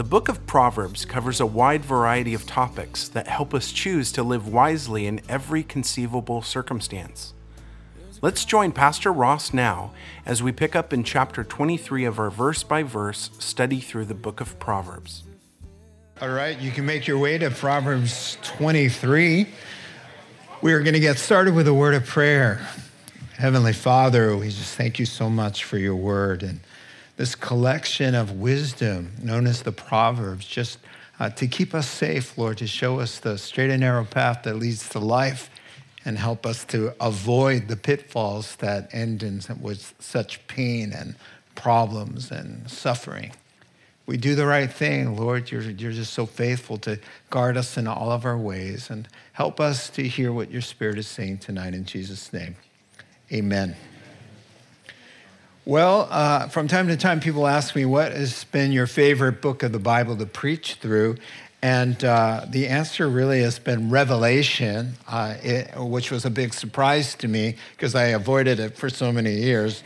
The book of Proverbs covers a wide variety of topics that help us choose to live wisely in every conceivable circumstance. Let's join Pastor Ross now as we pick up in chapter 23 of our verse by verse study through the book of Proverbs. All right, you can make your way to Proverbs 23. We are going to get started with a word of prayer. Heavenly Father, we just thank you so much for your word and this collection of wisdom known as the Proverbs, just uh, to keep us safe, Lord, to show us the straight and narrow path that leads to life and help us to avoid the pitfalls that end in with such pain and problems and suffering. We do the right thing, Lord. You're, you're just so faithful to guard us in all of our ways and help us to hear what your Spirit is saying tonight in Jesus' name. Amen. Well, uh, from time to time, people ask me, what has been your favorite book of the Bible to preach through? And uh, the answer really has been Revelation, uh, it, which was a big surprise to me because I avoided it for so many years.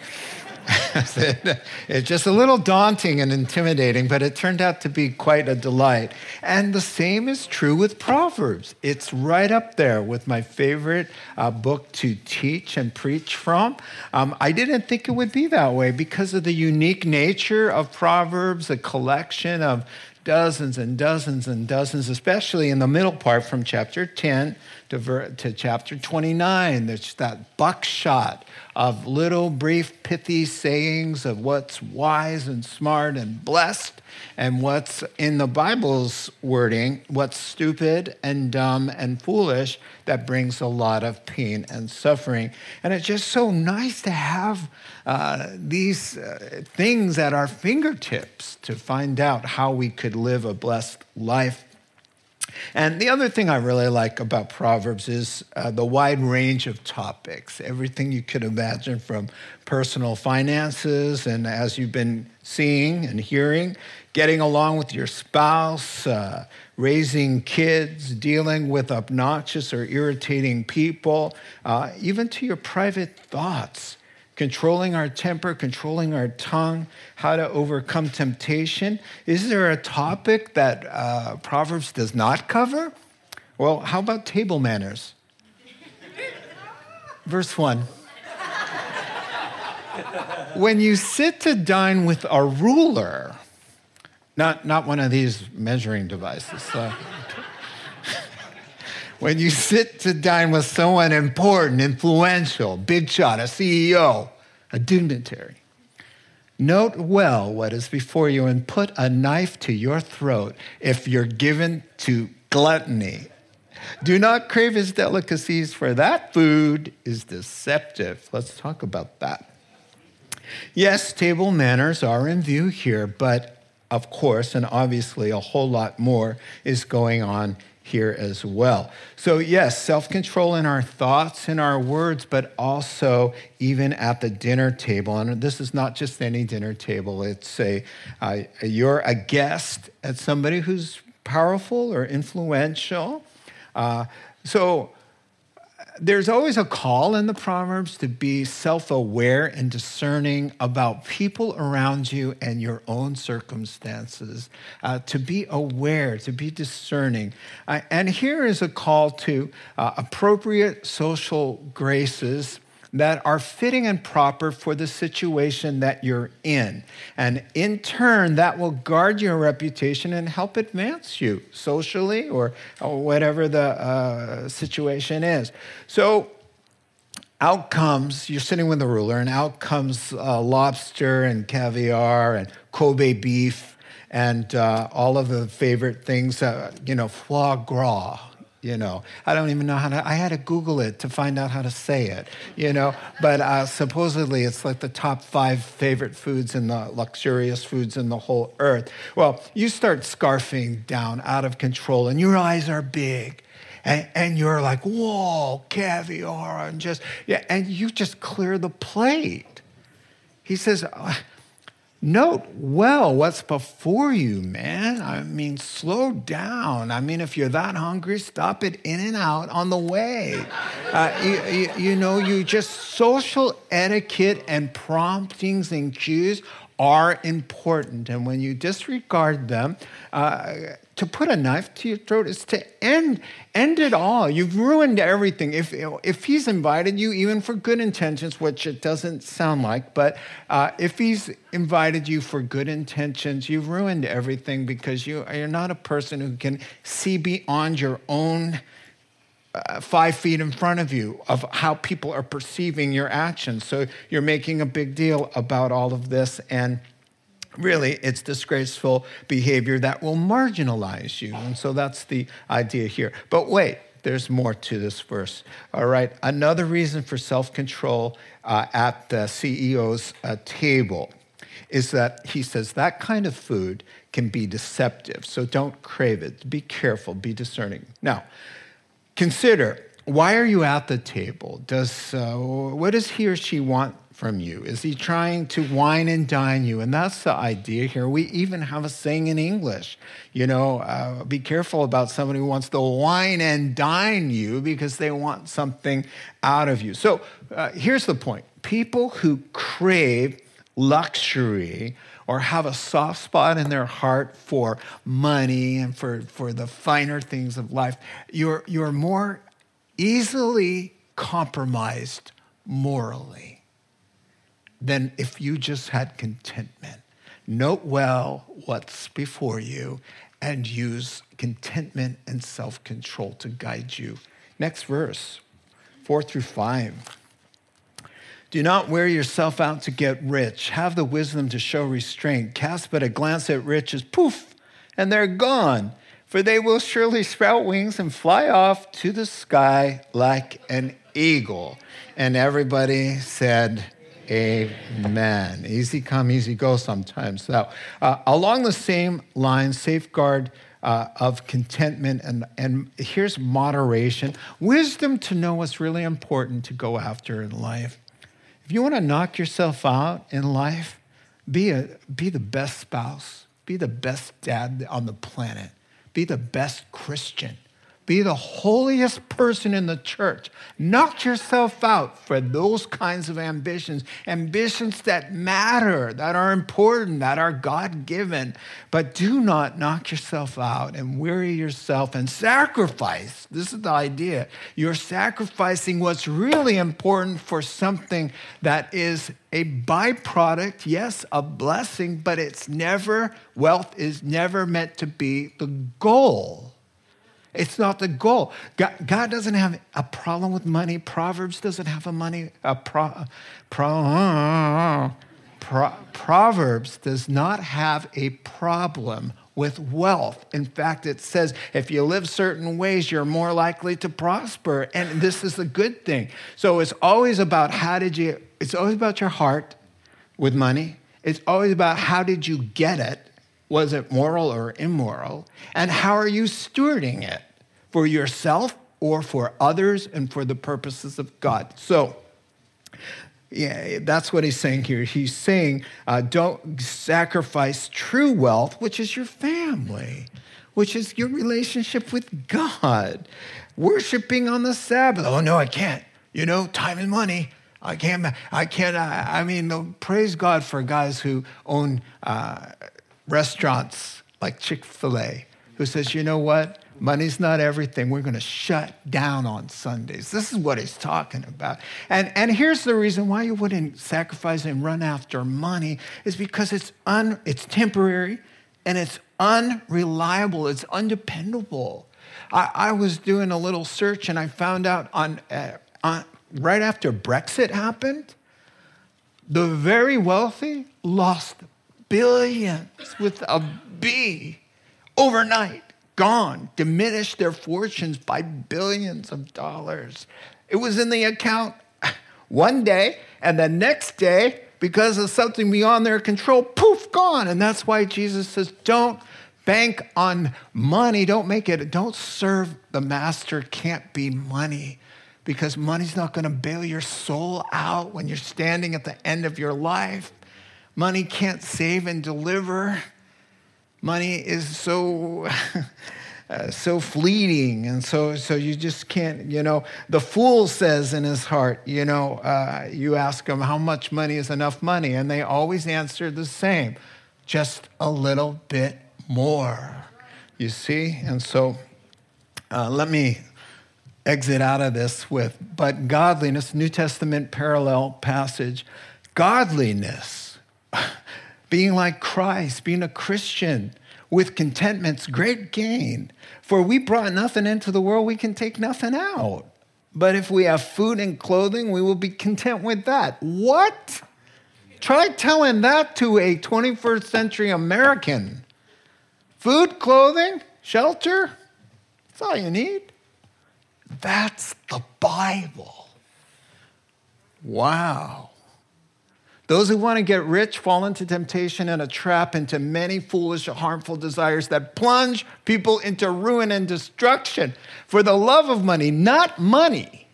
it's just a little daunting and intimidating, but it turned out to be quite a delight. And the same is true with Proverbs. It's right up there with my favorite uh, book to teach and preach from. Um, I didn't think it would be that way because of the unique nature of Proverbs, a collection of dozens and dozens and dozens, especially in the middle part from chapter 10 to, ver- to chapter 29. There's that buckshot of little, brief, pithy sayings of what's wise and smart and blessed, and what's in the Bible's wording, what's stupid and dumb and foolish, that brings a lot of pain and suffering. And it's just so nice to have uh, these uh, things at our fingertips to find out how we could live a blessed life and the other thing I really like about Proverbs is uh, the wide range of topics, everything you could imagine from personal finances, and as you've been seeing and hearing, getting along with your spouse, uh, raising kids, dealing with obnoxious or irritating people, uh, even to your private thoughts controlling our temper, controlling our tongue, how to overcome temptation. Is there a topic that uh, Proverbs does not cover? Well, how about table manners? Verse 1. when you sit to dine with a ruler, not, not one of these measuring devices. Uh, when you sit to dine with someone important, influential, big shot, a CEO, a dignitary, note well what is before you and put a knife to your throat if you're given to gluttony. Do not crave his delicacies, for that food is deceptive. Let's talk about that. Yes, table manners are in view here, but of course, and obviously, a whole lot more is going on here as well. So, yes, self control in our thoughts and our words, but also even at the dinner table. And this is not just any dinner table, it's a, uh, you're a guest at somebody who's powerful or influential. Uh, so, there's always a call in the Proverbs to be self aware and discerning about people around you and your own circumstances, uh, to be aware, to be discerning. Uh, and here is a call to uh, appropriate social graces that are fitting and proper for the situation that you're in. And in turn, that will guard your reputation and help advance you socially or, whatever the uh, situation is. So, out comes, you're sitting with the ruler, and out comes uh, lobster and caviar and Kobe beef and uh, all of the favorite things, uh, you know, foie gras, you know. I don't even know how to, I had to Google it to find out how to say it, you know. But uh, supposedly it's like the top five favorite foods in the luxurious foods in the whole earth. Well, you start scarfing down out of control and your eyes are big. And, and you're like, whoa, caviar, and just, yeah, and you just clear the plate. He says, note well what's before you, man. I mean, slow down. I mean, if you're that hungry, stop it In-N-Out on the way. Uh, you, you, you know, you just social etiquette and promptings and cues are important. And when you disregard them, uh, to put a knife to your throat is to end end it all. You've ruined everything. If if he's invited you, even for good intentions, which it doesn't sound like, but uh, if he's invited you for good intentions, you've ruined everything because you you're not a person who can see beyond your own. Uh, five feet in front of you of how people are perceiving your actions. So you're making a big deal about all of this, and really it's disgraceful behavior that will marginalize you. And so that's the idea here. But wait, there's more to this verse. All right, another reason for self control uh, at the CEO's uh, table is that he says that kind of food can be deceptive. So don't crave it. Be careful, be discerning. Now, consider why are you at the table? Does, uh, what does he or she want from you? Is he trying to wine and dine you? And that's the idea here. We even have a saying in English, you know, uh, be careful about somebody who wants to wine and dine you because they want something out of you. So uh, here's the point people who crave luxury or have a soft spot in their heart for money and for, for the finer things of life, you're, you're more easily compromised morally than if you just had contentment. Note well what's before you and use contentment and self control to guide you. Next verse, four through five. Do not wear yourself out to get rich. Have the wisdom to show restraint. Cast but a glance at riches, poof, and they're gone. For they will surely sprout wings and fly off to the sky like an eagle. And everybody said, Amen. Easy come, easy go sometimes. So, uh, along the same line, safeguard uh, of contentment, and, and here's moderation wisdom to know what's really important to go after in life. If you want to knock yourself out in life, be, a, be the best spouse, be the best dad on the planet, be the best Christian be the holiest person in the church. Knock yourself out for those kinds of ambitions, ambitions that matter, that are important, that are God given. But do not knock yourself out and weary yourself and sacrifice. This is the idea. You're sacrificing what's really important for something that is a byproduct, yes, a blessing, but it's never, wealth is never meant to be the goal. It's not the goal. God, God, doesn't have a problem with money. Proverbs doesn't have a money. A pro, pro, pro, Proverbs does not have a problem with wealth. In fact, it says if you live certain ways, you're more likely to prosper. And this is a good thing. So it's always about how did you, it's always about your heart with money. It's always about how did you get it was it moral or immoral? And how are you stewarding it for yourself or for others and for the purposes of God? So, yeah, that's what he's saying here. He's saying, uh, don't sacrifice true wealth, which is your family, which is your relationship with God, worshiping on the Sabbath. Oh, no, I can't. You know, time and money. I can't, I can't, I, I mean, praise God for guys who own uh, restaurants like Chick fil A who says, you know what? Money's not everything. We're going to shut down on Sundays. This is what he's talking about. And, and here's the reason why you wouldn't sacrifice and run after money is because it's, un, it's temporary and it's unreliable, it's undependable. I, I was doing a little search and I found out on, uh, on right after Brexit happened, the very wealthy lost billions with a B overnight. gone, diminished their fortunes by billions of dollars. It was in the account one day, and the next day, because of something beyond their control, poof, gone. And that's why Jesus says, don't bank on money. Don't make it, don't serve the master, can't be money because money's not going to bail your soul out when you're standing at the end of your life. Money can't save and deliver. Money is so. Uh, so fleeting and so so you just can't you know the fool says in his heart you know uh, you ask him how much money is enough money and they always answer the same just a little bit more you see and so uh, let me exit out of this with but godliness new testament parallel passage godliness being like christ being a christian with contentment's great gain. For we brought nothing into the world, we can take nothing out. But if we have food and clothing, we will be content with that. What? Try telling that to a 21st century American. Food, clothing, shelter, that's all you need. That's the Bible. Wow. Those who want to get rich fall into temptation and a trap into many foolish, harmful desires that plunge people into ruin and destruction for the love of money, not money.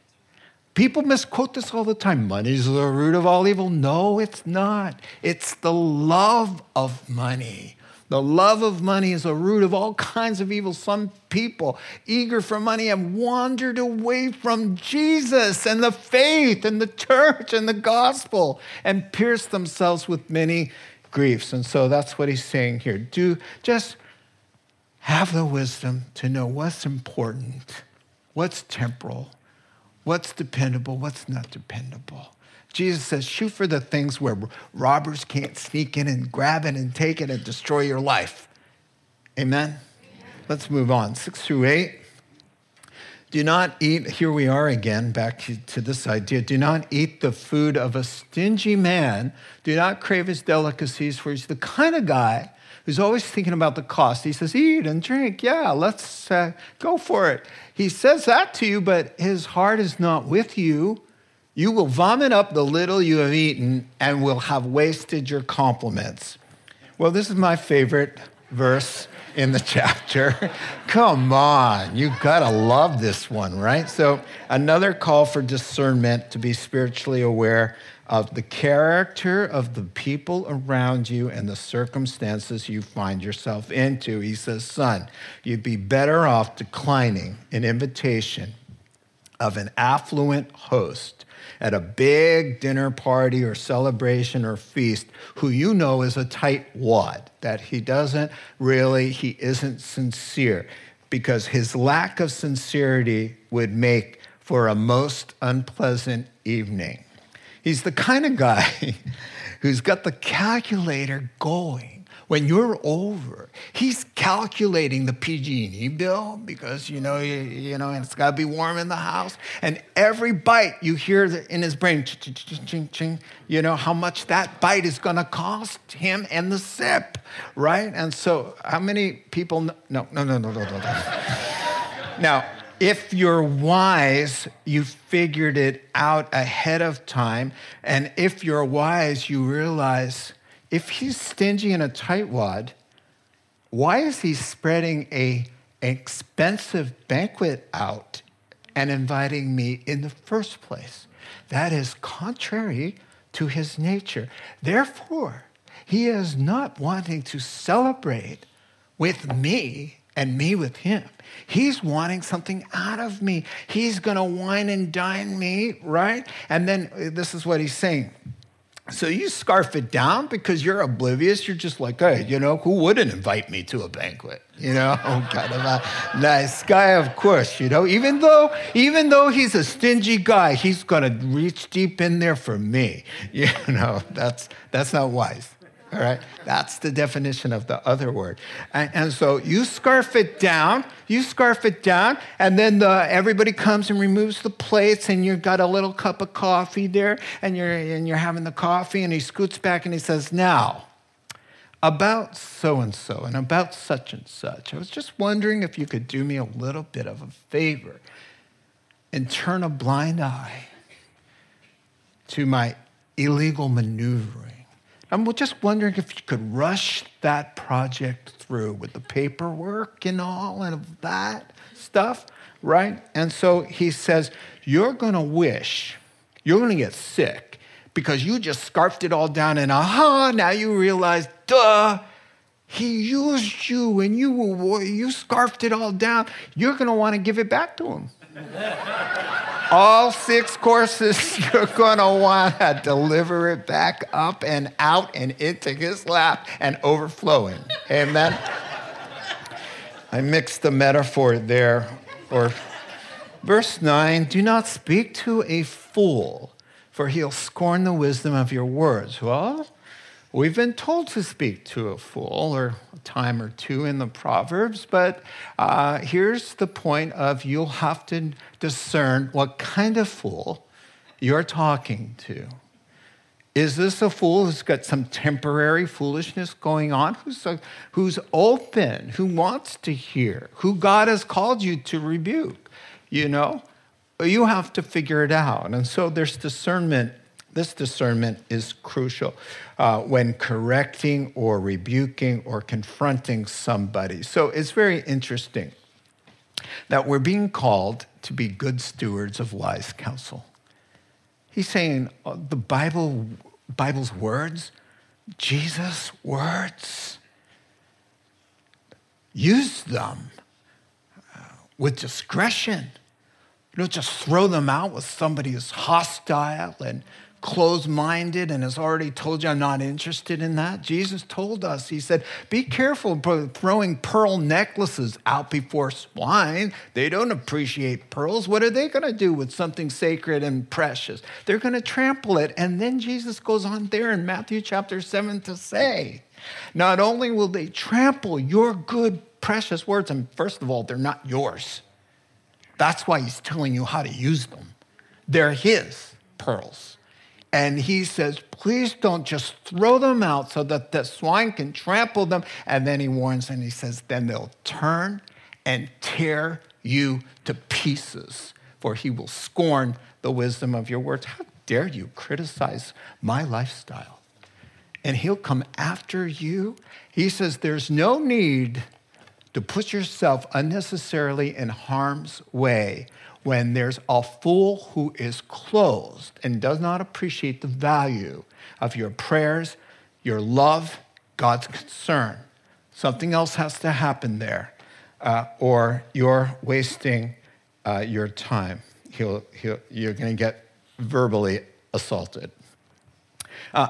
People misquote this all the time. Money is the root of all evil. No, it's not. It's the love of money. The love of money is a root of all kinds of evil. Some people, eager for money, have wandered away from Jesus and the faith and the church and the gospel and pierced themselves with many griefs. And so that's what he's saying here. Do just have the wisdom to know what's important, what's temporal, what's dependable, what's not dependable. Jesus says, shoot for the things where robbers can't sneak in and grab it and take it and destroy your life. Amen? Let's move on. Six through eight. Do not eat, here we are again, back to this idea. Do not eat the food of a stingy man. Do not crave his delicacies, for he's the kind of guy who's always thinking about the cost. He says, Eat and drink. Yeah, let's uh, go for it. He says that to you, but his heart is not with you. You will vomit up the little you have eaten and will have wasted your compliments. Well, this is my favorite verse in the chapter. Come on, you gotta love this one, right? So, another call for discernment to be spiritually aware of the character of the people around you and the circumstances you find yourself into. He says, Son, you'd be better off declining an invitation of an affluent host at a big dinner party or celebration or feast who you know is a tight wad, that he doesn't really, he isn't sincere, because his lack of sincerity would make for a most unpleasant evening. He's the kind of guy who's got the calculator going when you're over, he's calculating the PG&E bill because you know you, you know it's got to be warm in the house. And every bite you hear in his brain, ching, ching, you know how much that bite is going to cost him and the sip, right? And so, how many people? No, no, no, no, no, no. no. now, if you're wise, you figured it out ahead of time. And if you're wise, you realize if he's stingy and a tightwad, why is he spreading a expensive banquet out and inviting me in the first place? That is contrary to his nature. Therefore, he is not wanting to celebrate with me and me with him. He's wanting something out of me. He's going to wine and dine me, right? And then uh, this is what he's saying so you scarf it down because you're oblivious. You're just like, hey, you know, who wouldn't invite me to a banquet? You know, kind of a nice guy, of course. You know, even though even though he's a stingy guy, he's gonna reach deep in there for me. You know, that's that's not wise. All right? That's the definition of the other word. And, and, so you scarf it down, you scarf it down, and then the, everybody comes and removes the plates, and you've got a little cup of coffee there, and you're, and you're having the coffee, and he scoots back and he says, Now, about so and so and about such and such. I was just wondering if you could do me a little bit of a favor and turn a blind eye to my illegal maneuvering. I'm just wondering if you could rush that project through with the paperwork and all of that stuff, right? And so he says, You're going to wish, you're going to get sick because you just scarfed it all down and aha, now you realize, duh, he used you and you, were, you scarfed it all down. You're going to want to give it back to him. All six courses, you're want to deliver it back up and out and into his lap and overflowing. Amen. I mixed the metaphor there. Or verse 9 do not speak to a fool, for he'll scorn the wisdom of your words. Well, We've been told to speak to a fool or a time or two in the Proverbs, but uh, here's the point of you'll have to discern what kind of fool you're talking to. Is this a fool who's got some temporary foolishness going on, who's, a, who's open, who wants to hear, who God has called you to rebuke? You know, you have to figure it out. And so there's discernment this discernment is crucial uh, when correcting or rebuking or confronting somebody. So it's very interesting that we're being called to be good stewards of wise counsel. He's saying uh, the Bible, Bible's words, Jesus' words, use them uh, with discretion. Don't just throw them out with somebody who's hostile and closed minded and has already told you I'm not interested in that. Jesus told us, He said, Be careful throwing pearl necklaces out before swine. They don't appreciate pearls. What are they going to do with something sacred and precious? They're going to trample it. And then Jesus goes on there in Matthew chapter 7 to say, Not only will they trample your good, precious words, and first of all, they're not yours. That's why He's telling you how to use them, they're His pearls. And he says, please don't just throw them out so that the swine can trample them. And then he warns and he says, then they'll turn and tear you to pieces, for he will scorn the wisdom of your words. How dare you criticize my lifestyle? And he'll come after you. He says, there's no need to put yourself unnecessarily in harm's way when there's a fool who is closed and does not appreciate the value of your prayers, your love, God's concern. Something else has to happen there, uh, or you're wasting uh, your time. He'll, he'll, you're going to get verbally assaulted. Uh,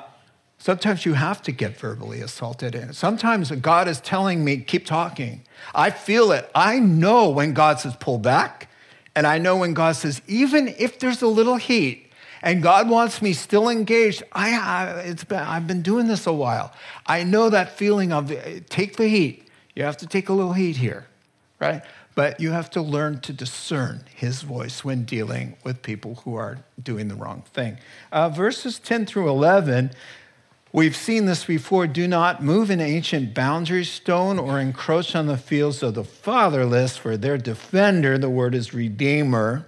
sometimes you have to get verbally assaulted. And sometimes God is telling me, keep talking. I feel it. I know when God says, pull back. And I know when God says, even if there's a little heat and God wants me still engaged, I, I, it's been, I've been doing this a while. I know that feeling of take the heat. You have to take a little heat here, right? But you have to learn to discern his voice when dealing with people who are doing the wrong thing. Uh, verses 10 through 11 We've seen this before. Do not move an ancient boundary stone or encroach on the fields of the fatherless, for their defender, the word is redeemer,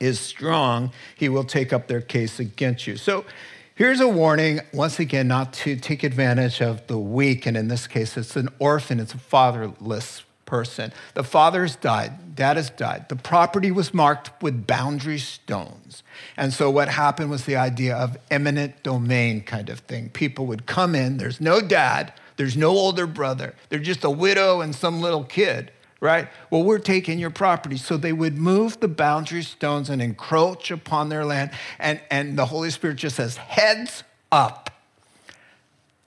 is strong. He will take up their case against you. So here's a warning, once again, not to take advantage of the weak. And in this case, it's an orphan, it's a fatherless person. The father has died, dad has died. The property was marked with boundary stones. And so what happened was the idea of eminent domain kind of thing. People would come in, there's no dad, there's no older brother, they're just a widow and some little kid, right? Well, we're taking your property. So they would move the boundary stones and encroach upon their land. And, and the Holy Spirit just says, heads up.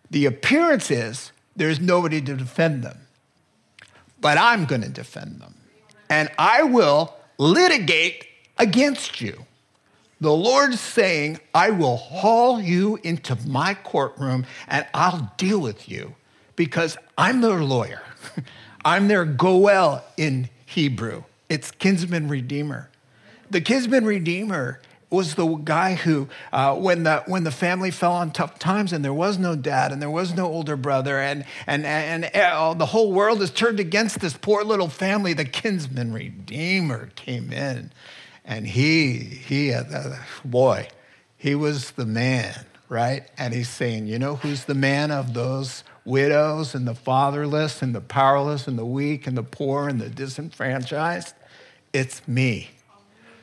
The appearance is there's nobody to defend them but I'm going to defend them. And I will litigate against you. The Lord's saying, I will haul you into my courtroom and I'll deal with you because I'm their lawyer. I'm their goel in Hebrew. It's kinsman redeemer. The kinsman redeemer was the guy who, uh, when, the, when the family fell on tough times and there was no dad and there was no older brother and, and, and, and the whole world is turned against this poor little family, the kinsman redeemer came in. And he, he, uh, boy, he was the man, right? And he's saying, you know who's the man of those widows and the fatherless and the powerless and the weak and the poor and the disenfranchised? It's me.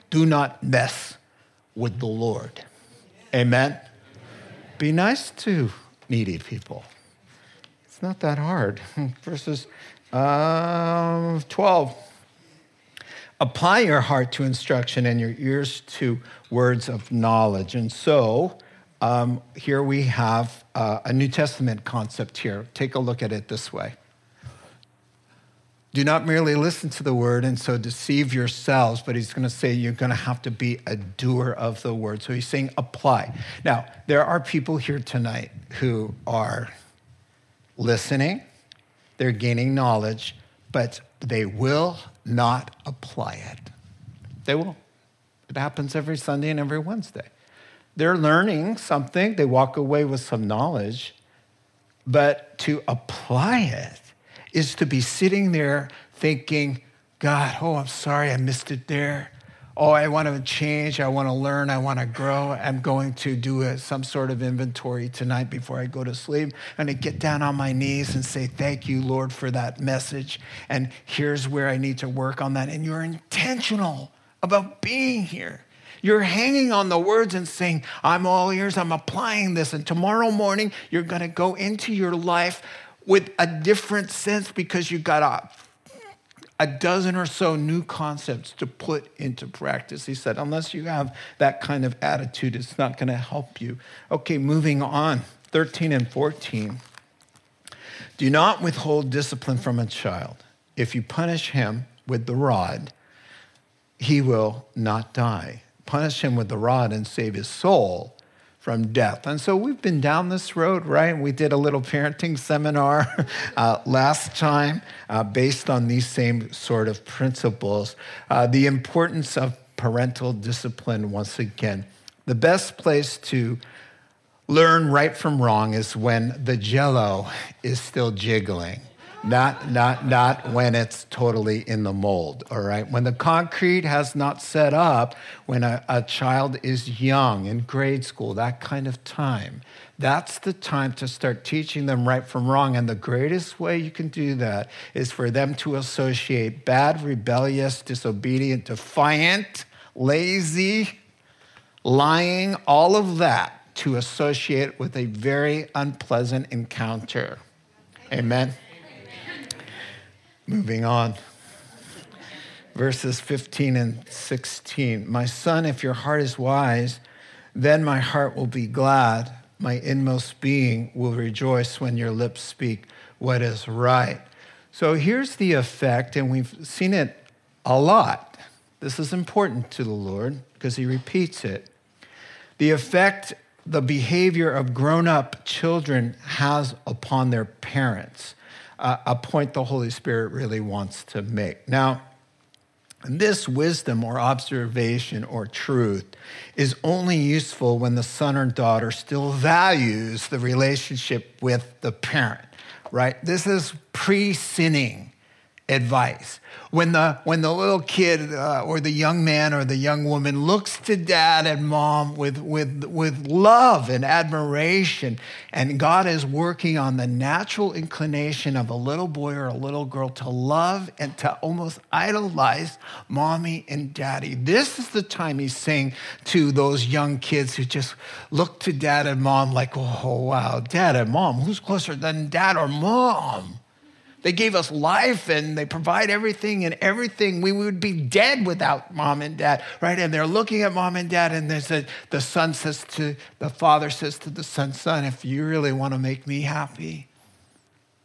Do not mess with the Lord. Amen? Be nice to needy people. It's not that hard. Verses um, 12. Apply your heart to instruction and your ears to words of knowledge. And so, um, here we have uh, a New Testament concept here. Take a look at it this way. Do not merely listen to the word and so deceive yourselves, but he's going to say you're going to have to be a doer of the word. So he's saying apply. Now, there are people here tonight who are listening, they're gaining knowledge, but they will not apply it. They will. It happens every Sunday and every Wednesday. They're learning something, they walk away with some knowledge, but to apply it, is to be sitting there thinking, God, oh, I'm sorry I missed it there. Oh, I want to change. I want to learn. I want to grow. I'm going to do a, some sort of inventory tonight before I go to sleep. I'm going to get down on my knees and say, Thank you, Lord, for that message. And here's where I need to work on that. And you're intentional about being here. You're hanging on the words and saying, I'm all ears. I'm applying this. And tomorrow morning, you're going to go into your life with a different sense because you got a, a dozen or so new concepts to put into practice. He said, unless you have that kind of attitude, it's not going to help you. Okay, moving on. 13 and 14. Do not withhold discipline from a child. If you punish him with the rod, he will not die. Punish him with the rod and save his soul from death. And so we've been down this road, right? We did a little parenting seminar uh, last time uh, based on these same sort of principles. Uh, the importance of parental discipline, once again. The best place to learn right from wrong is when the jello is still jiggling not, not, not when it's totally in the mold, all right? When the concrete has not set up, when a, a child is young in grade school, that kind of time, that's the time to start teaching them right from wrong. And the greatest way you can do that is for them to associate bad, rebellious, disobedient, defiant, lazy, lying, all of that to associate with a very unpleasant encounter. Amen. Moving on. Verses 15 and 16. My son, if your heart is wise, then my heart will be glad. My inmost being will rejoice when your lips speak what is right. So here's the effect, and we've seen it a lot. This is important to the Lord because he repeats it. The effect the behavior of grown up children has upon their parents uh, a point the Holy Spirit really wants to make. Now, this wisdom or observation or truth is only useful when the son or daughter still values the relationship with the parent, right? This is pre sinning advice when the, when the little kid uh, or the young man or the young woman looks to dad and mom with, with, with love and admiration, and God is working on the natural inclination of a little boy or a little girl to love and to almost idolize mommy and daddy. This is the time he's saying to those young kids who just look to dad and mom like, oh, wow, dad and mom, who's closer than dad or mom? They gave us life and they provide everything and everything. We would be dead without mom and dad, right? And they're looking at mom and dad, and there's a, the son says to the father says to the son, son, if you really want to make me happy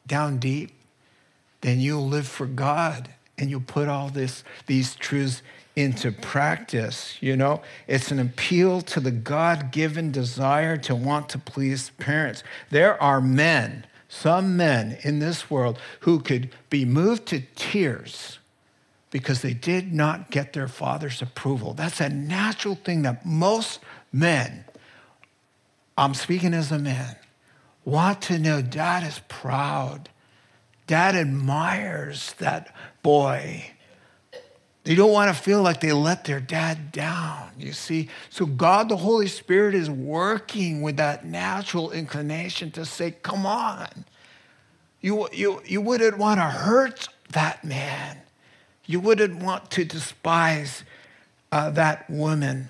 down deep, then you'll live for God and you'll put all this, these truths into practice. You know, it's an appeal to the God given desire to want to please parents. There are men some men in this world who could be moved to tears because they did not get their father's approval. That's a natural thing that most men, I'm speaking as a man, want to know dad is proud. Dad admires that boy. They don't want to feel like they let their dad down, you see? So, God, the Holy Spirit, is working with that natural inclination to say, Come on. You, you, you wouldn't want to hurt that man. You wouldn't want to despise uh, that woman.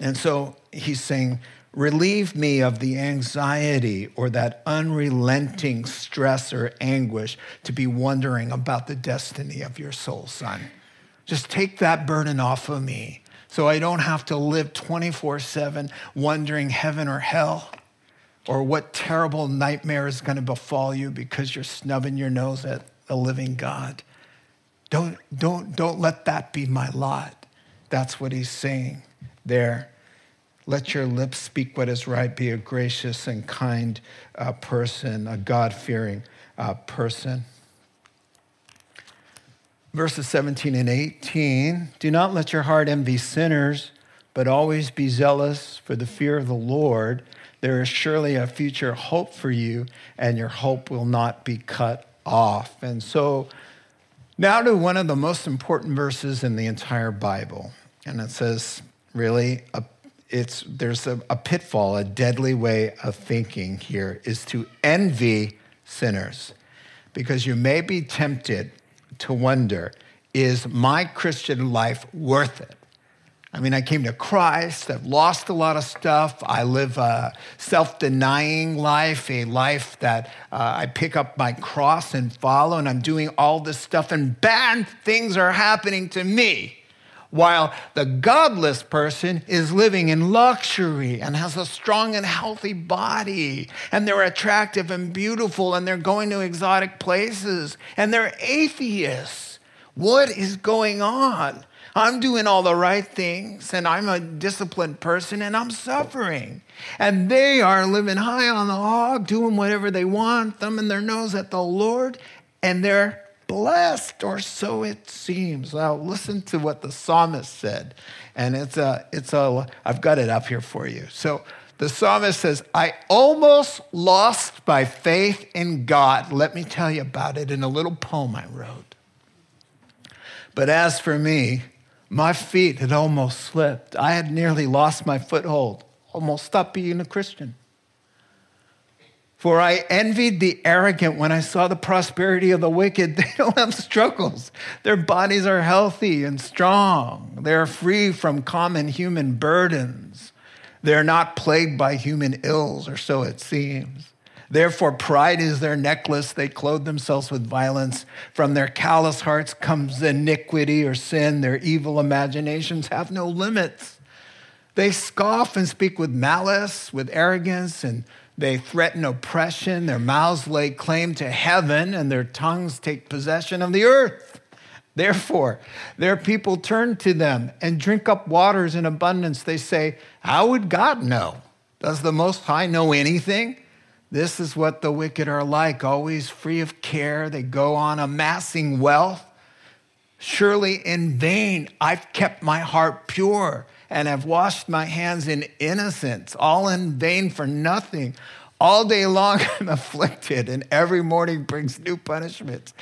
And so he's saying, Relieve me of the anxiety or that unrelenting stress or anguish to be wondering about the destiny of your soul, son. Just take that burden off of me so I don't have to live 24 7 wondering heaven or hell or what terrible nightmare is going to befall you because you're snubbing your nose at a living God. Don't, don't, don't let that be my lot. That's what he's saying there. Let your lips speak what is right. Be a gracious and kind uh, person, a God fearing uh, person. Verses 17 and 18 Do not let your heart envy sinners, but always be zealous for the fear of the Lord. There is surely a future hope for you, and your hope will not be cut off. And so, now to one of the most important verses in the entire Bible. And it says, really, a it's, there's a, a pitfall, a deadly way of thinking here is to envy sinners. Because you may be tempted to wonder is my Christian life worth it? I mean, I came to Christ. I've lost a lot of stuff. I live a self denying life, a life that uh, I pick up my cross and follow, and I'm doing all this stuff, and bad things are happening to me while the godless person is living in luxury and has a strong and healthy body, and they're attractive and beautiful, and they're going to exotic places, and they're atheists. What is going on? I'm doing all the right things, and I'm a disciplined person, and I'm suffering. And they are living high on the hog, doing whatever they want, thumbing their nose at the Lord, and they're blessed, or so it seems. Now, listen to what the psalmist said. And it's a, it's a, I've got it up here for you. So the psalmist says, I almost lost my faith in God. Let me tell you about it in a little poem I wrote. But as for me, my feet had almost slipped. I had nearly lost my foothold, almost stopped being a Christian. For I envied the arrogant when I saw the prosperity of the wicked. They don't have struggles. Their bodies are healthy and strong. They're free from common human burdens. They're not plagued by human ills, or so it seems. Therefore, pride is their necklace. They clothe themselves with violence. From their callous hearts comes iniquity or sin. Their evil imaginations have no limits. They scoff and speak with malice, with arrogance, and they threaten oppression, their mouths lay claim to heaven, and their tongues take possession of the earth. Therefore, their people turn to them and drink up waters in abundance. They say, How would God know? Does the Most High know anything? This is what the wicked are like, always free of care. They go on amassing wealth. Surely in vain I've kept my heart pure and have washed my hands in innocence, all in vain for nothing. All day long I'm afflicted, and every morning brings new punishments.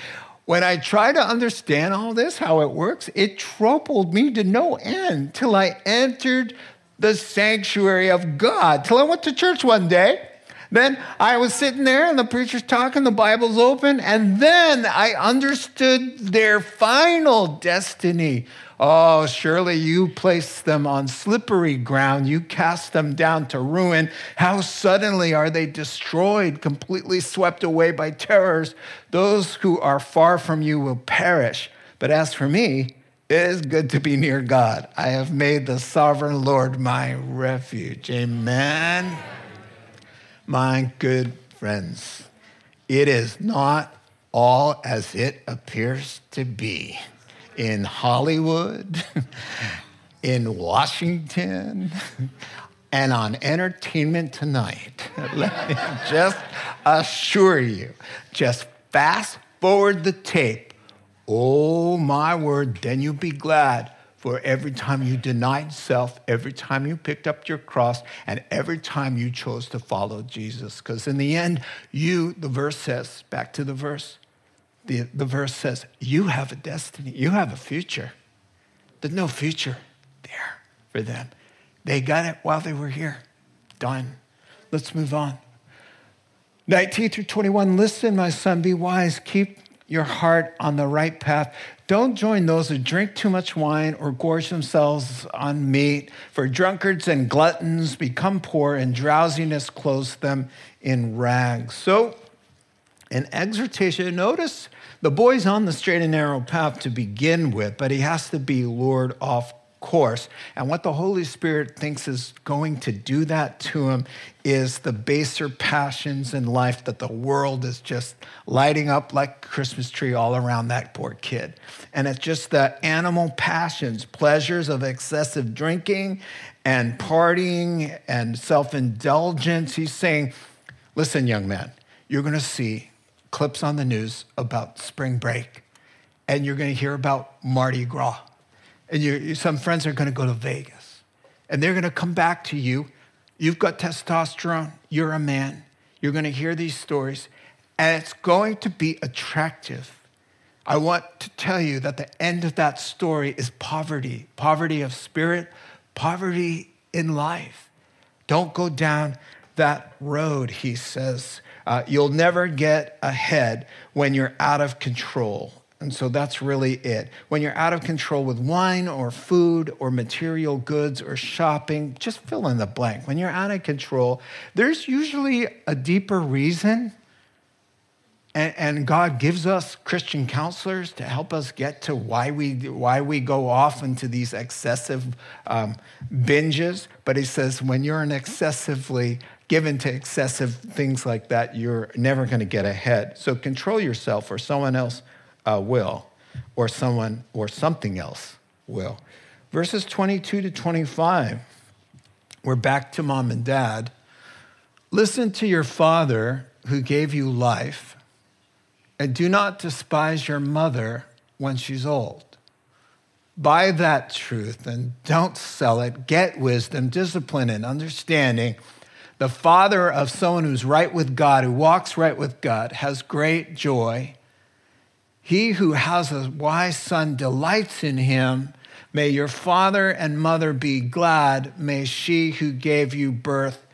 When I try to understand all this, how it works, it troubled me to no end till I entered the sanctuary of God, till I went to church one day. Then I was sitting there and the preacher's talking, the Bible's open, and then I understood their final destiny Oh, surely you place them on slippery ground. You cast them down to ruin. How suddenly are they destroyed, completely swept away by terrors? Those who are far from you will perish. But as for me, it is good to be near God. I have made the sovereign Lord my refuge. Amen. My good friends, it is not all as it appears to be in Hollywood, in Washington, and on Entertainment Tonight. Let me just assure you, just fast forward the tape Oh, my word, then you'll be glad for every time you denied self, every time you picked up your cross, and every time you chose to follow Jesus. Because in the end, you, the verse says, back to the verse, the, the verse says, you have a destiny, you have a future. There's no future there for them. They got it while they were here. Done. Let's move on. 19 through 21 Listen, my son, be wise. Keep your heart on the right path. Don't join those who drink too much wine or gorge themselves on meat, for drunkards and gluttons become poor, and drowsiness clothes them in rags. So, an exhortation, notice the boy's on the straight and narrow path to begin with, but he has to be lured off course. And what the Holy Spirit thinks is going to do that to him is the baser passions in life that the world is just lighting up like a Christmas tree all around that poor kid. And it's just the animal passions, pleasures of excessive drinking and partying and self indulgence. He's saying, listen, young man, you're going to see clips on the news about spring break, and you're going to hear about Mardi Gras and some friends are going to go to Vegas and they're going to come back to you. You've got testosterone, you're a man, you're going to hear these stories, and it's going to be attractive. I want to tell you that the end of that story is poverty poverty of spirit, poverty in life. Don't go down that road, he says. Uh, you'll never get ahead when you're out of control. And so that's really it. When you're out of control with wine or food or material goods or shopping, just fill in the blank. When you're out of control, there's usually a deeper reason. And, and God gives us Christian counselors to help us get to why we, why we go off into these excessive um, binges. But He says, when you're an excessively given to excessive things like that, you're never going to get ahead. So control yourself or someone else uh, will, or someone or something else will. Verses 22 to 25, we're back to mom and dad. Listen to your father who gave you life, and do not despise your mother when she's old. Buy that truth and don't sell it. Get wisdom, discipline, and understanding. The father of someone who's right with God, who walks right with God, has great joy he who has a wise son delights in him. May your father and mother be glad. May she who gave you birth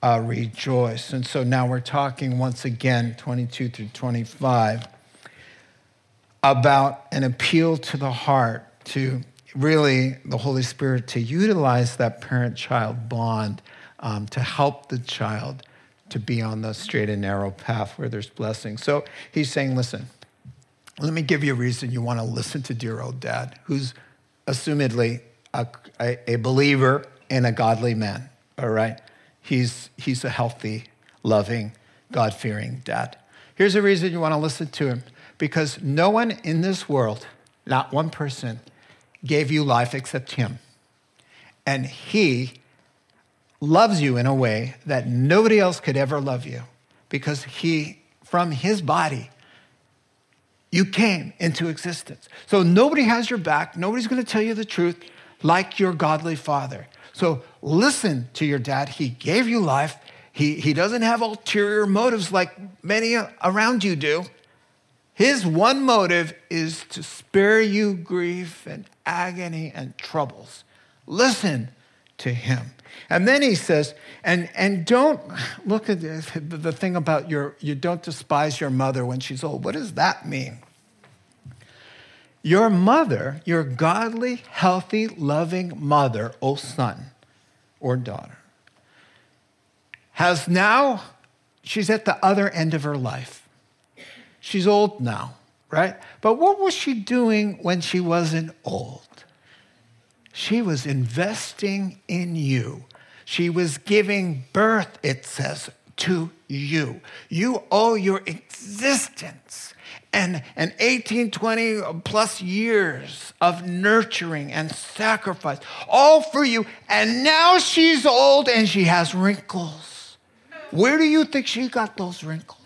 uh, rejoice. And so now we're talking once again, 22 through 25, about an appeal to the heart, to really the Holy Spirit to utilize that parent child bond um, to help the child to be on the straight and narrow path where there's blessing. So he's saying, listen, let me give you a reason you want to listen to dear old dad, who's assumedly a, a, a believer and a godly man, all right? He's, he's a healthy, loving, God fearing dad. Here's a reason you want to listen to him because no one in this world, not one person, gave you life except him. And he loves you in a way that nobody else could ever love you because he, from his body, you came into existence. So nobody has your back. Nobody's going to tell you the truth like your godly father. So listen to your dad. He gave you life. He, he doesn't have ulterior motives like many around you do. His one motive is to spare you grief and agony and troubles. Listen to him. And then he says, and, and don't look at the, thing about your, you don't despise your mother when she's old. What does that mean? Your mother, your godly, healthy, loving mother, O son or daughter, has now, she's at the other end of her life. She's old now, right? But what was she doing when she wasn't old? She was investing in you. She was giving birth, it says, to you. You owe your existence and, and 18, 20 plus years of nurturing and sacrifice, all for you. And now she's old and she has wrinkles. Where do you think she got those wrinkles?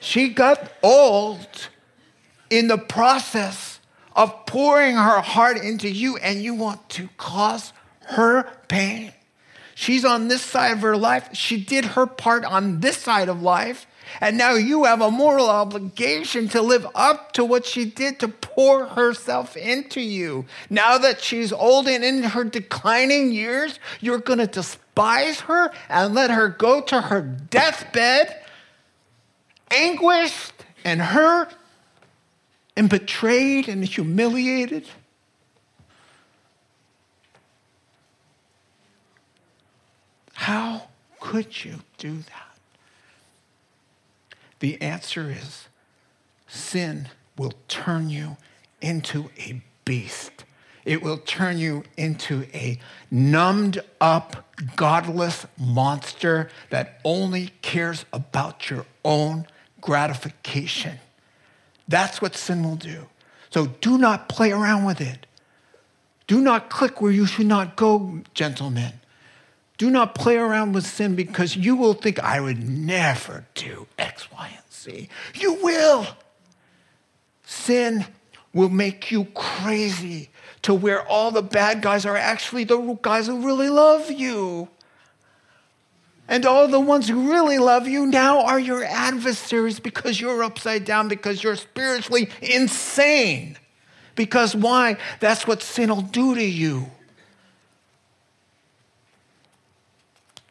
She got old in the process of pouring her heart into you, and you want to cause her pain. She's on this side of her life. She did her part on this side of life. And now you have a moral obligation to live up to what she did to pour herself into you. Now that she's old and in her declining years, you're going to despise her and let her go to her deathbed, anguished and hurt and betrayed and humiliated. How could you do that? The answer is sin will turn you into a beast. It will turn you into a numbed up, godless monster that only cares about your own gratification. That's what sin will do. So do not play around with it. Do not click where you should not go, gentlemen. Do not play around with sin because you will think, I would never do X, Y, and Z. You will. Sin will make you crazy to where all the bad guys are actually the guys who really love you. And all the ones who really love you now are your adversaries because you're upside down, because you're spiritually insane. Because why? That's what sin will do to you.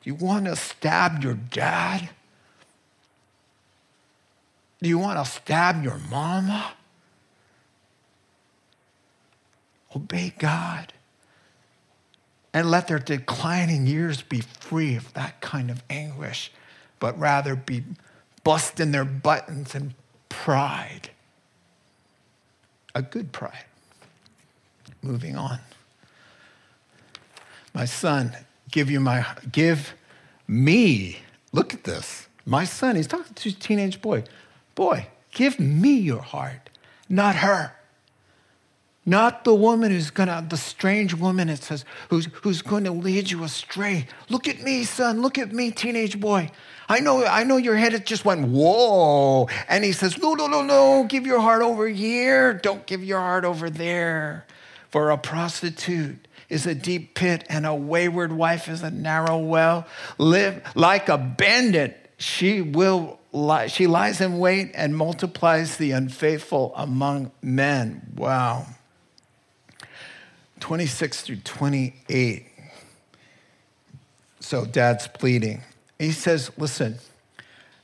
Do you want to stab your dad? Do you want to stab your mama? Obey God and let their declining years be free of that kind of anguish, but rather be busting their buttons in pride. A good pride. Moving on. My son, give you my give me, look at this. My son, he's talking to a teenage boy. Boy, give me your heart, not her. Not the woman who's gonna, the strange woman, it says, who's, who's going to lead you astray. Look at me, son. Look at me, teenage boy. I know, I know your head just went, whoa. And he says, no, no, no, no. Give your heart over here. Don't give your heart over there. For a prostitute is a deep pit, and a wayward wife is a narrow well. Live like a bandit, she will lie, she lies in wait and multiplies the unfaithful among men. Wow. 26 through 28. So dad's pleading. He says, listen,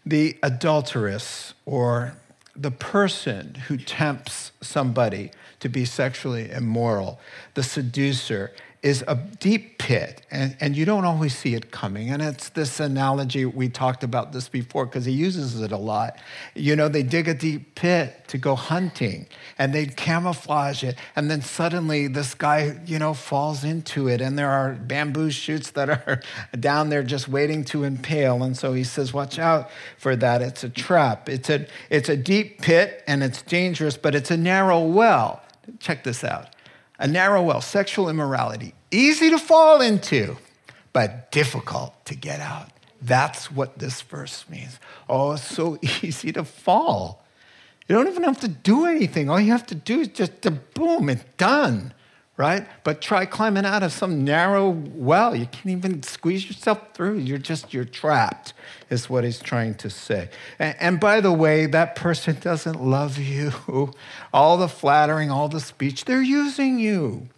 the adulteress or the person who tempts somebody to be sexually immoral, the seducer, is a deep pit, and, and you don't always see it coming. And it's this analogy, we talked about this before because he uses it a lot. You know, they dig a deep pit to go hunting, and they camouflage it, and then suddenly this guy, you know, falls into it, and there are bamboo shoots that are down there just waiting to impale. And so he says, Watch out for that. It's a trap. It's a, it's a deep pit, and it's dangerous, but it's a narrow well. Check this out a narrow well, sexual immorality, easy to fall into, but difficult to get out. That's what this verse means. Oh, it's so easy to fall. You don't even have to do anything. All you have to do is just to boom, it's done right? But try climbing out of some narrow well. You can't even squeeze yourself through. You're just, you're trapped, is what he's trying to say. And, and by the way, that person doesn't love you. All the flattering, all the speech, they're using you.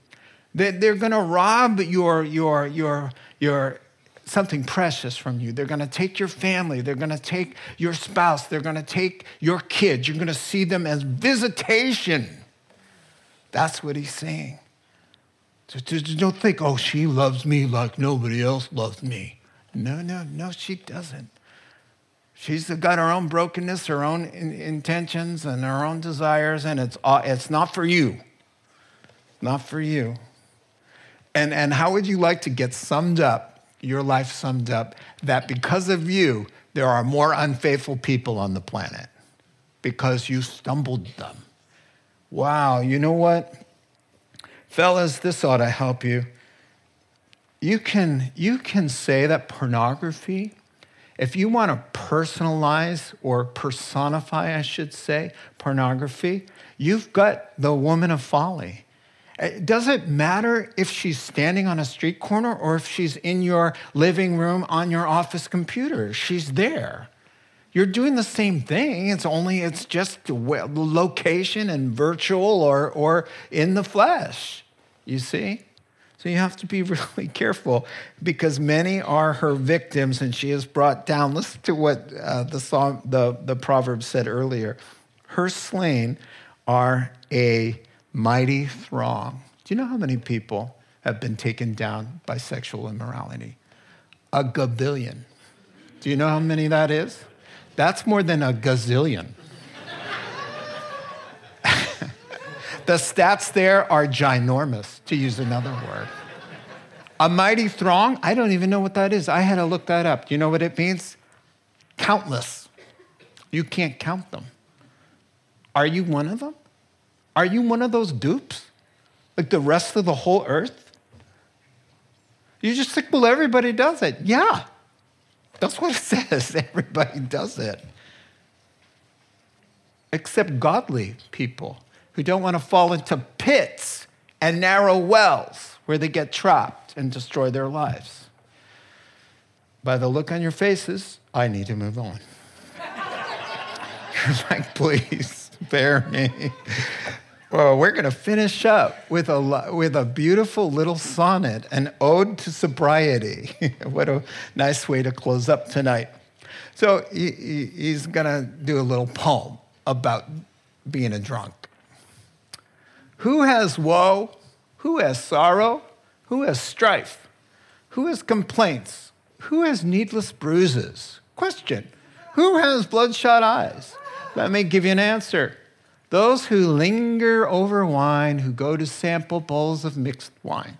They, they're going to rob your, your, your, your, something precious from you. They're going to take your family. They're going to take your spouse. They're going to take your kids. You're going to see them as visitation. That's what he's saying. Just don't think, oh, she loves me like nobody else loves me. No, no, no, she doesn't. She's got her own brokenness, her own intentions, and her own desires, and it's, it's not for you. Not for you. And, and how would you like to get summed up, your life summed up, that because of you, there are more unfaithful people on the planet because you stumbled them? Wow, you know what? Fellas, this ought to help you. You can, you can say that pornography If you want to personalize or personify, I should say, pornography, you've got the woman of folly. Uh, it doesn't matter if she's standing on a street corner or if she's in your living room on your office computer. She's there. You're doing the same thing. It's only it's just location and virtual or or in the flesh. You see? So you have to be really careful because many are her victims and she is brought down. Listen to what uh, the, song, the, the proverb said earlier. Her slain are a mighty throng. Do you know how many people have been taken down by sexual immorality? A gabillion. Do you know how many that is? That's more than a gazillion. the stats there are ginormous, to use another word. A mighty throng, I don't even know what that is. I had to look that up. Do you know what it means? Countless. You can't count them. Are you one of them? Are you one of those dupes? Like the rest of the whole earth? You just think, well, everybody does it. Yeah, that's what it says. Everybody does it. Except godly people who don't want to fall into pits and narrow wells where they get trapped and destroy their lives. By the look on your faces, I need to move on. You're like, please, bear me. Well, we're going to finish up with a, with a beautiful little sonnet, an ode to sobriety. what a nice way to close up tonight. So he, he's going to do a little poem about being a drunk. Who has woe? Who has sorrow? Who has strife? Who has complaints? Who has needless bruises? Question Who has bloodshot eyes? Let me give you an answer. Those who linger over wine, who go to sample bowls of mixed wine.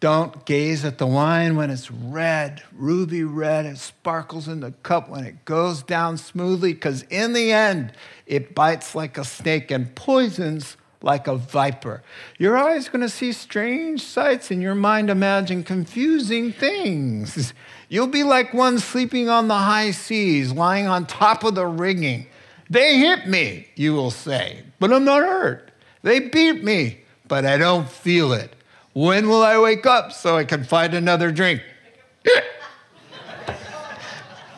Don't gaze at the wine when it's red, ruby red. It sparkles in the cup when it goes down smoothly, because in the end, it bites like a snake and poisons like a viper. Your eyes going to see strange sights, and your mind imagine confusing things. You'll be like one sleeping on the high seas, lying on top of the rigging they hit me, you will say, but I'm not hurt. They beat me, but I don't feel it. When will I wake up so I can find another drink?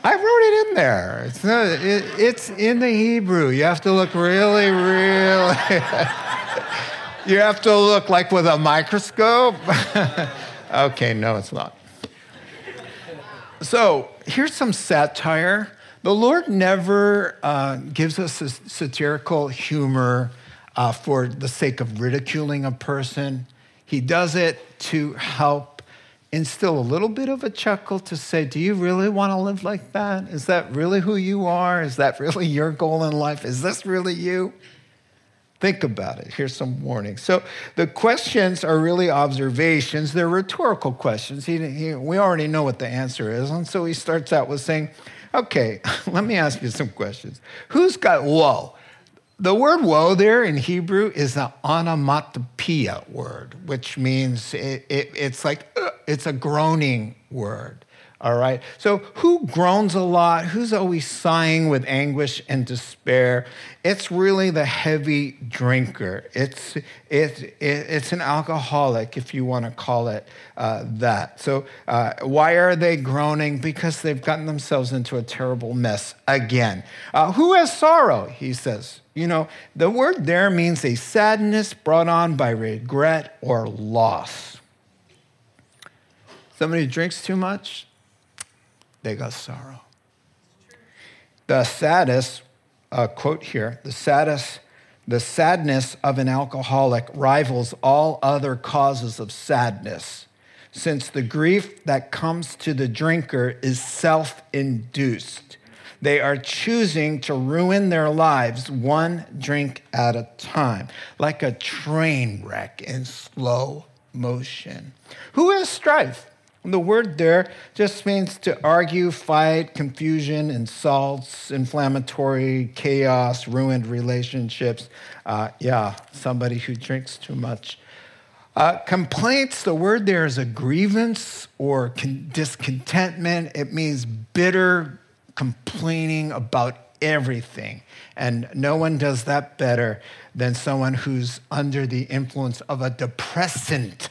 I wrote it in there. It's, not, it, it's in the Hebrew. You have to look really, really. you have to look like with a microscope. okay, no, it's not. So here's some satire the Lord never uh, gives us satirical humor uh, for the sake of ridiculing a person. He does it to help instill a little bit of a chuckle to say, Do you really want to live like that? Is that really who you are? Is that really your goal in life? Is this really you? Think about it. Here's some warnings. So the questions are really observations. They're rhetorical questions. He, he, we already know what the answer is. And so he starts out with saying, Okay, let me ask you some questions. Who's got woe? The word woe there in Hebrew is an onomatopoeia word, which means it, it, it's like, uh, it's a groaning word. All right. So, who groans a lot? Who's always sighing with anguish and despair? It's really the heavy drinker. It's, it, it it's an alcoholic, if you want to call it uh, that. So, uh, why are they groaning? Because they've gotten themselves into a terrible mess again. Uh, who has sorrow? He says. You know, the word there means a sadness brought on by regret or loss. Somebody drinks too much, they got sorrow. The saddest, uh, quote here, the saddest, the sadness of an alcoholic rivals all other causes of sadness, since the grief that comes to the drinker is self induced. They are choosing to ruin their lives one drink at a time, like a train wreck in slow motion. Who has strife? The word there just means to argue, fight, confusion, insults, inflammatory, chaos, ruined relationships. Uh, yeah, somebody who drinks too much. Uh, complaints, the word there is a grievance or con- discontentment. It means bitter complaining about everything. And no one does that better than someone who's under the influence of a depressant.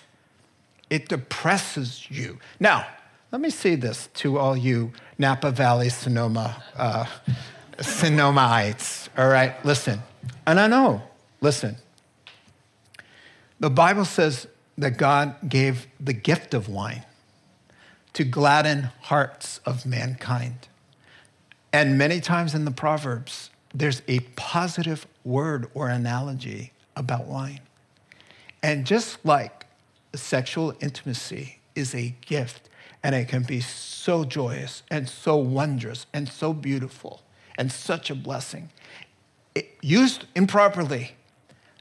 It depresses you. Now, let me say this to all you Napa Valley Sonoma, uh, Sonomaites. All right, listen. And I know, listen. The Bible says that God gave the gift of wine to gladden hearts of mankind. And many times in the Proverbs, there's a positive word or analogy about wine. And just like sexual intimacy is a gift, and it can be so joyous and so wondrous and so beautiful and such a blessing, it, used improperly,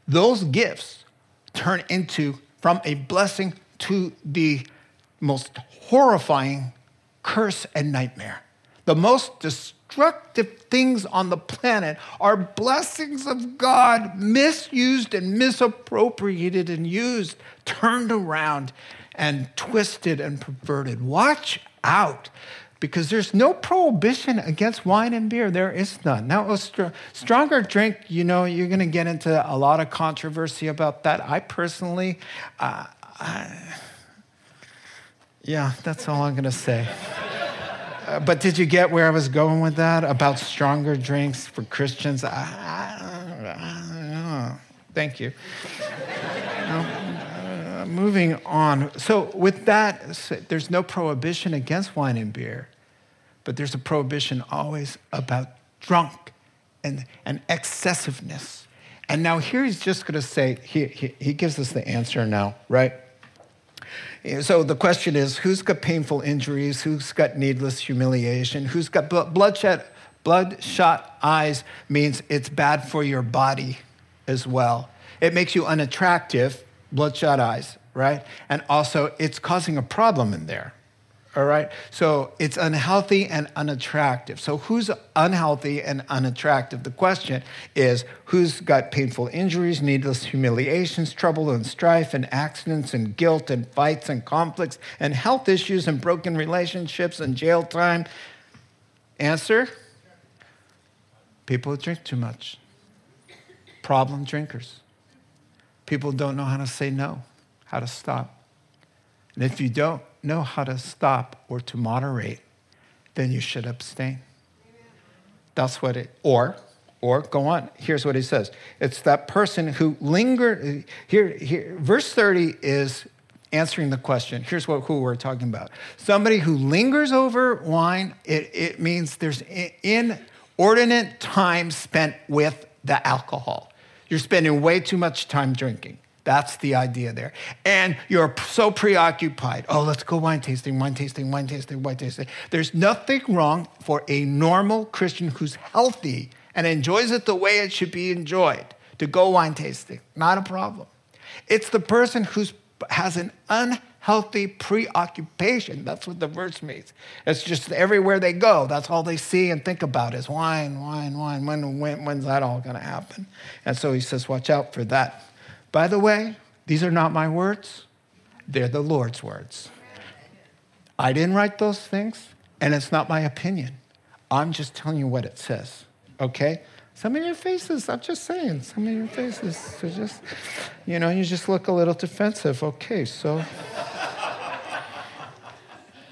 those gifts turn into from a blessing to the most horrifying curse and nightmare. The most destructive things on the planet are blessings of God misused and misappropriated and used, turned around and twisted and perverted. Watch out because there's no prohibition against wine and beer. There is none. Now, a str- stronger drink, you know, you're going to get into a lot of controversy about that. I personally, uh, I, yeah, that's all I'm going to say. Uh, but did you get where I was going with that about stronger drinks for Christians? I, I, thank you. uh, moving on. So, with that, there's no prohibition against wine and beer, but there's a prohibition always about drunk and, and excessiveness. And now, here he's just going to say, he, he, he gives us the answer now, right? So the question is who's got painful injuries? Who's got needless humiliation? Who's got bloodshot, bloodshot eyes means it's bad for your body as well. It makes you unattractive, bloodshot eyes, right? And also, it's causing a problem in there all right? So it's unhealthy and unattractive. So who's unhealthy and unattractive? The question is who's got painful injuries, needless humiliations, trouble and strife, and accidents and guilt and fights and conflicts and health issues and broken relationships and jail time? Answer people who drink too much, problem drinkers. People don't know how to say no, how to stop. And if you don't, know how to stop or to moderate, then you should abstain. That's what it, or, or go on. Here's what he says it's that person who lingered. Here, here, verse 30 is answering the question. Here's what, who we're talking about somebody who lingers over wine, it, it means there's inordinate time spent with the alcohol. You're spending way too much time drinking. That's the idea there. And you're so preoccupied. Oh, let's go wine tasting, wine tasting, wine tasting, wine tasting. There's nothing wrong for a normal Christian who's healthy and enjoys it the way it should be enjoyed to go wine tasting. Not a problem. It's the person who has an unhealthy preoccupation. That's what the verse means. It's just everywhere they go, that's all they see and think about is wine, wine, wine. When, when, when's that all going to happen? And so he says, watch out for that. By the way, these are not my words, they're the Lord's words. I didn't write those things, and it's not my opinion. I'm just telling you what it says, okay? Some of your faces, I'm just saying, some of your faces are just, you know, you just look a little defensive. Okay, so.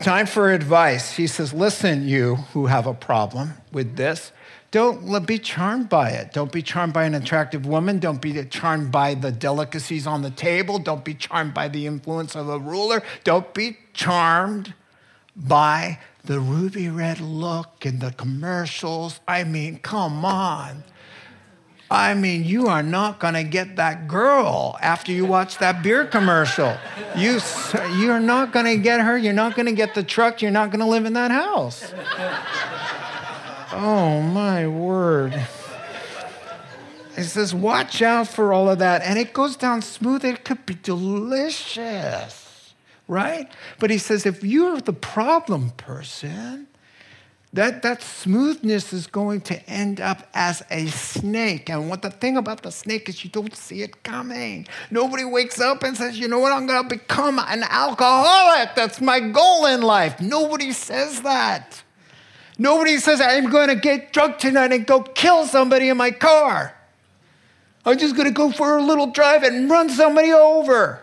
Time for advice. He says, Listen, you who have a problem with this, don't be charmed by it. Don't be charmed by an attractive woman. Don't be charmed by the delicacies on the table. Don't be charmed by the influence of a ruler. Don't be charmed by the ruby red look in the commercials. I mean, come on. I mean, you are not going to get that girl after you watch that beer commercial. You, you're not going to get her. You're not going to get the truck. You're not going to live in that house. Oh, my word. He says, watch out for all of that. And it goes down smooth. It could be delicious, right? But he says, if you're the problem person, that, that smoothness is going to end up as a snake. And what the thing about the snake is you don't see it coming. Nobody wakes up and says, you know what, I'm going to become an alcoholic. That's my goal in life. Nobody says that. Nobody says, I'm going to get drunk tonight and go kill somebody in my car. I'm just going to go for a little drive and run somebody over.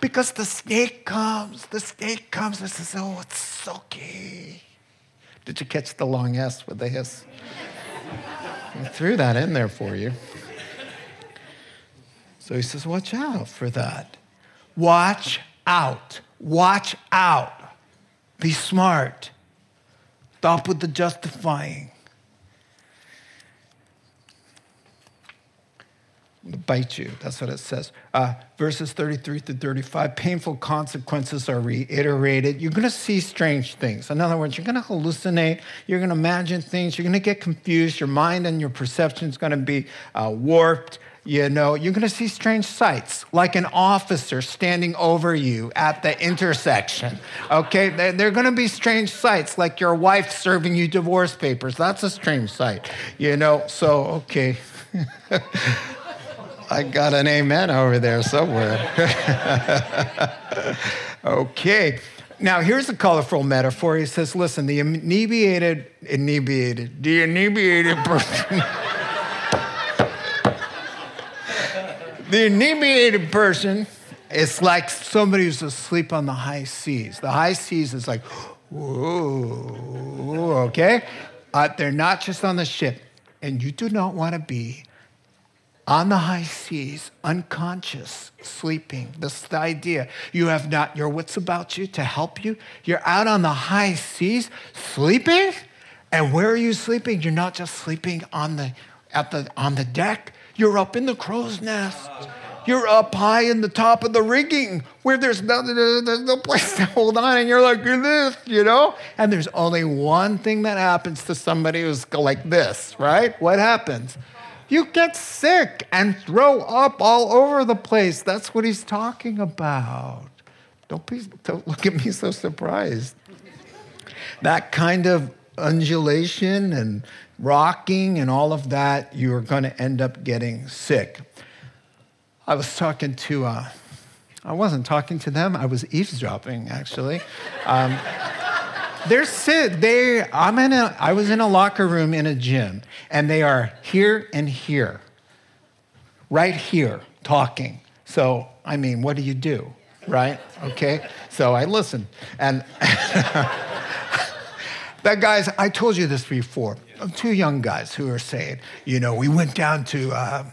Because the snake comes, the snake comes and says, Oh, it's silky. Did you catch the long S with the hiss? I threw that in there for you. So he says, Watch out for that. Watch out. Watch out. Be smart. Stop with the justifying. bite you. That's what it says. Uh, verses 33 through 35 painful consequences are reiterated. You're going to see strange things. In other words, you're going to hallucinate. You're going to imagine things. You're going to get confused. Your mind and your perception is going to be uh, warped. You know, you're going to see strange sights, like an officer standing over you at the intersection. Okay, they're going to be strange sights, like your wife serving you divorce papers. That's a strange sight. You know, so okay. I got an amen over there somewhere. okay. Now, here's a colorful metaphor. He says, listen, the inebriated, inebriated, the inebriated person. The inebriated person is like somebody who's asleep on the high seas. The high seas is like, whoa, okay? Uh, they're not just on the ship. And you do not want to be on the high seas, unconscious, sleeping. This idea. You have not your wits about you to help you. You're out on the high seas, sleeping. And where are you sleeping? You're not just sleeping on the, at the, on the deck, you're up in the crow's nest. You're up high in the top of the rigging where there's no, there's no place to hold on, and you're like, you're this, you know? And there's only one thing that happens to somebody who's like this, right? What happens? You get sick and throw up all over the place. That's what he's talking about. Don't, be, don't look at me so surprised. That kind of undulation and rocking and all of that, you're going to end up getting sick. I was talking to, uh, I wasn't talking to them, I was eavesdropping actually. Um, they're sit. They. I'm in a. I was in a locker room in a gym, and they are here and here, right here, talking. So I mean, what do you do, right? Okay. So I listen, and that guys. I told you this before. Two young guys who are saying, you know, we went down to uh,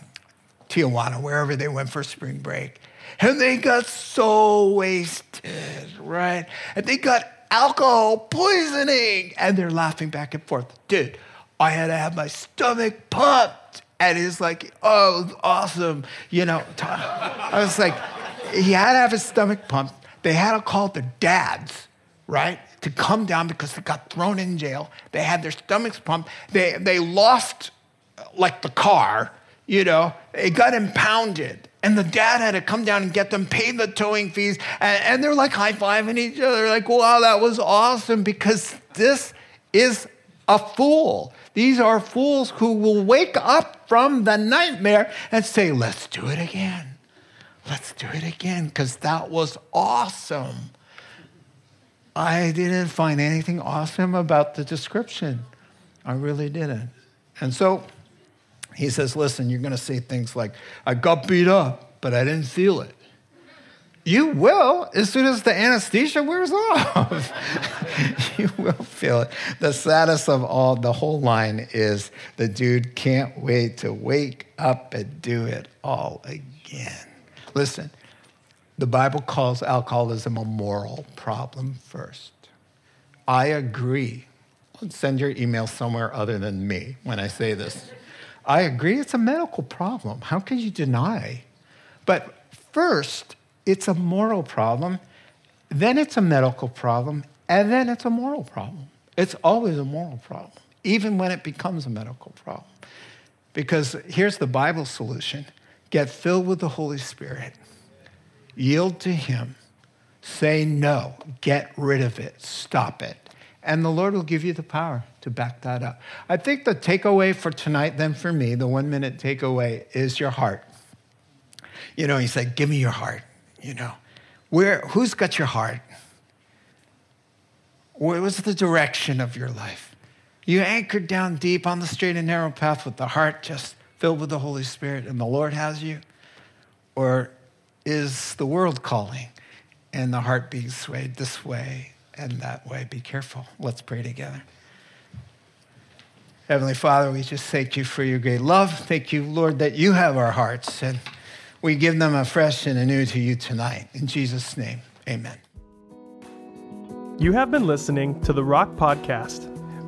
Tijuana, wherever they went for spring break, and they got so wasted, right? And they got alcohol poisoning. And they're laughing back and forth. Dude, I had to have my stomach pumped. And he's like, oh, awesome. You know, I was like, he had to have his stomach pumped. They had to call the dads, right, to come down because they got thrown in jail. They had their stomachs pumped. They, they lost, like, the car, you know, it got impounded. And the dad had to come down and get them, pay the towing fees. And, and they're like high fiving each other, like, wow, that was awesome because this is a fool. These are fools who will wake up from the nightmare and say, let's do it again. Let's do it again because that was awesome. I didn't find anything awesome about the description. I really didn't. And so, he says, Listen, you're going to say things like, I got beat up, but I didn't feel it. You will as soon as the anesthesia wears off. you will feel it. The saddest of all, the whole line is the dude can't wait to wake up and do it all again. Listen, the Bible calls alcoholism a moral problem first. I agree. Send your email somewhere other than me when I say this. I agree, it's a medical problem. How can you deny? But first, it's a moral problem, then it's a medical problem, and then it's a moral problem. It's always a moral problem, even when it becomes a medical problem. Because here's the Bible solution get filled with the Holy Spirit, yield to Him, say no, get rid of it, stop it. And the Lord will give you the power to back that up. I think the takeaway for tonight, then for me, the one minute takeaway is your heart. You know, he said, Give me your heart. You know, where, who's got your heart? What was the direction of your life? You anchored down deep on the straight and narrow path with the heart just filled with the Holy Spirit and the Lord has you? Or is the world calling and the heart being swayed this way and that way? Be careful. Let's pray together. Heavenly Father, we just thank you for your great love. Thank you, Lord, that you have our hearts and we give them afresh and anew to you tonight. In Jesus' name, amen. You have been listening to the Rock Podcast.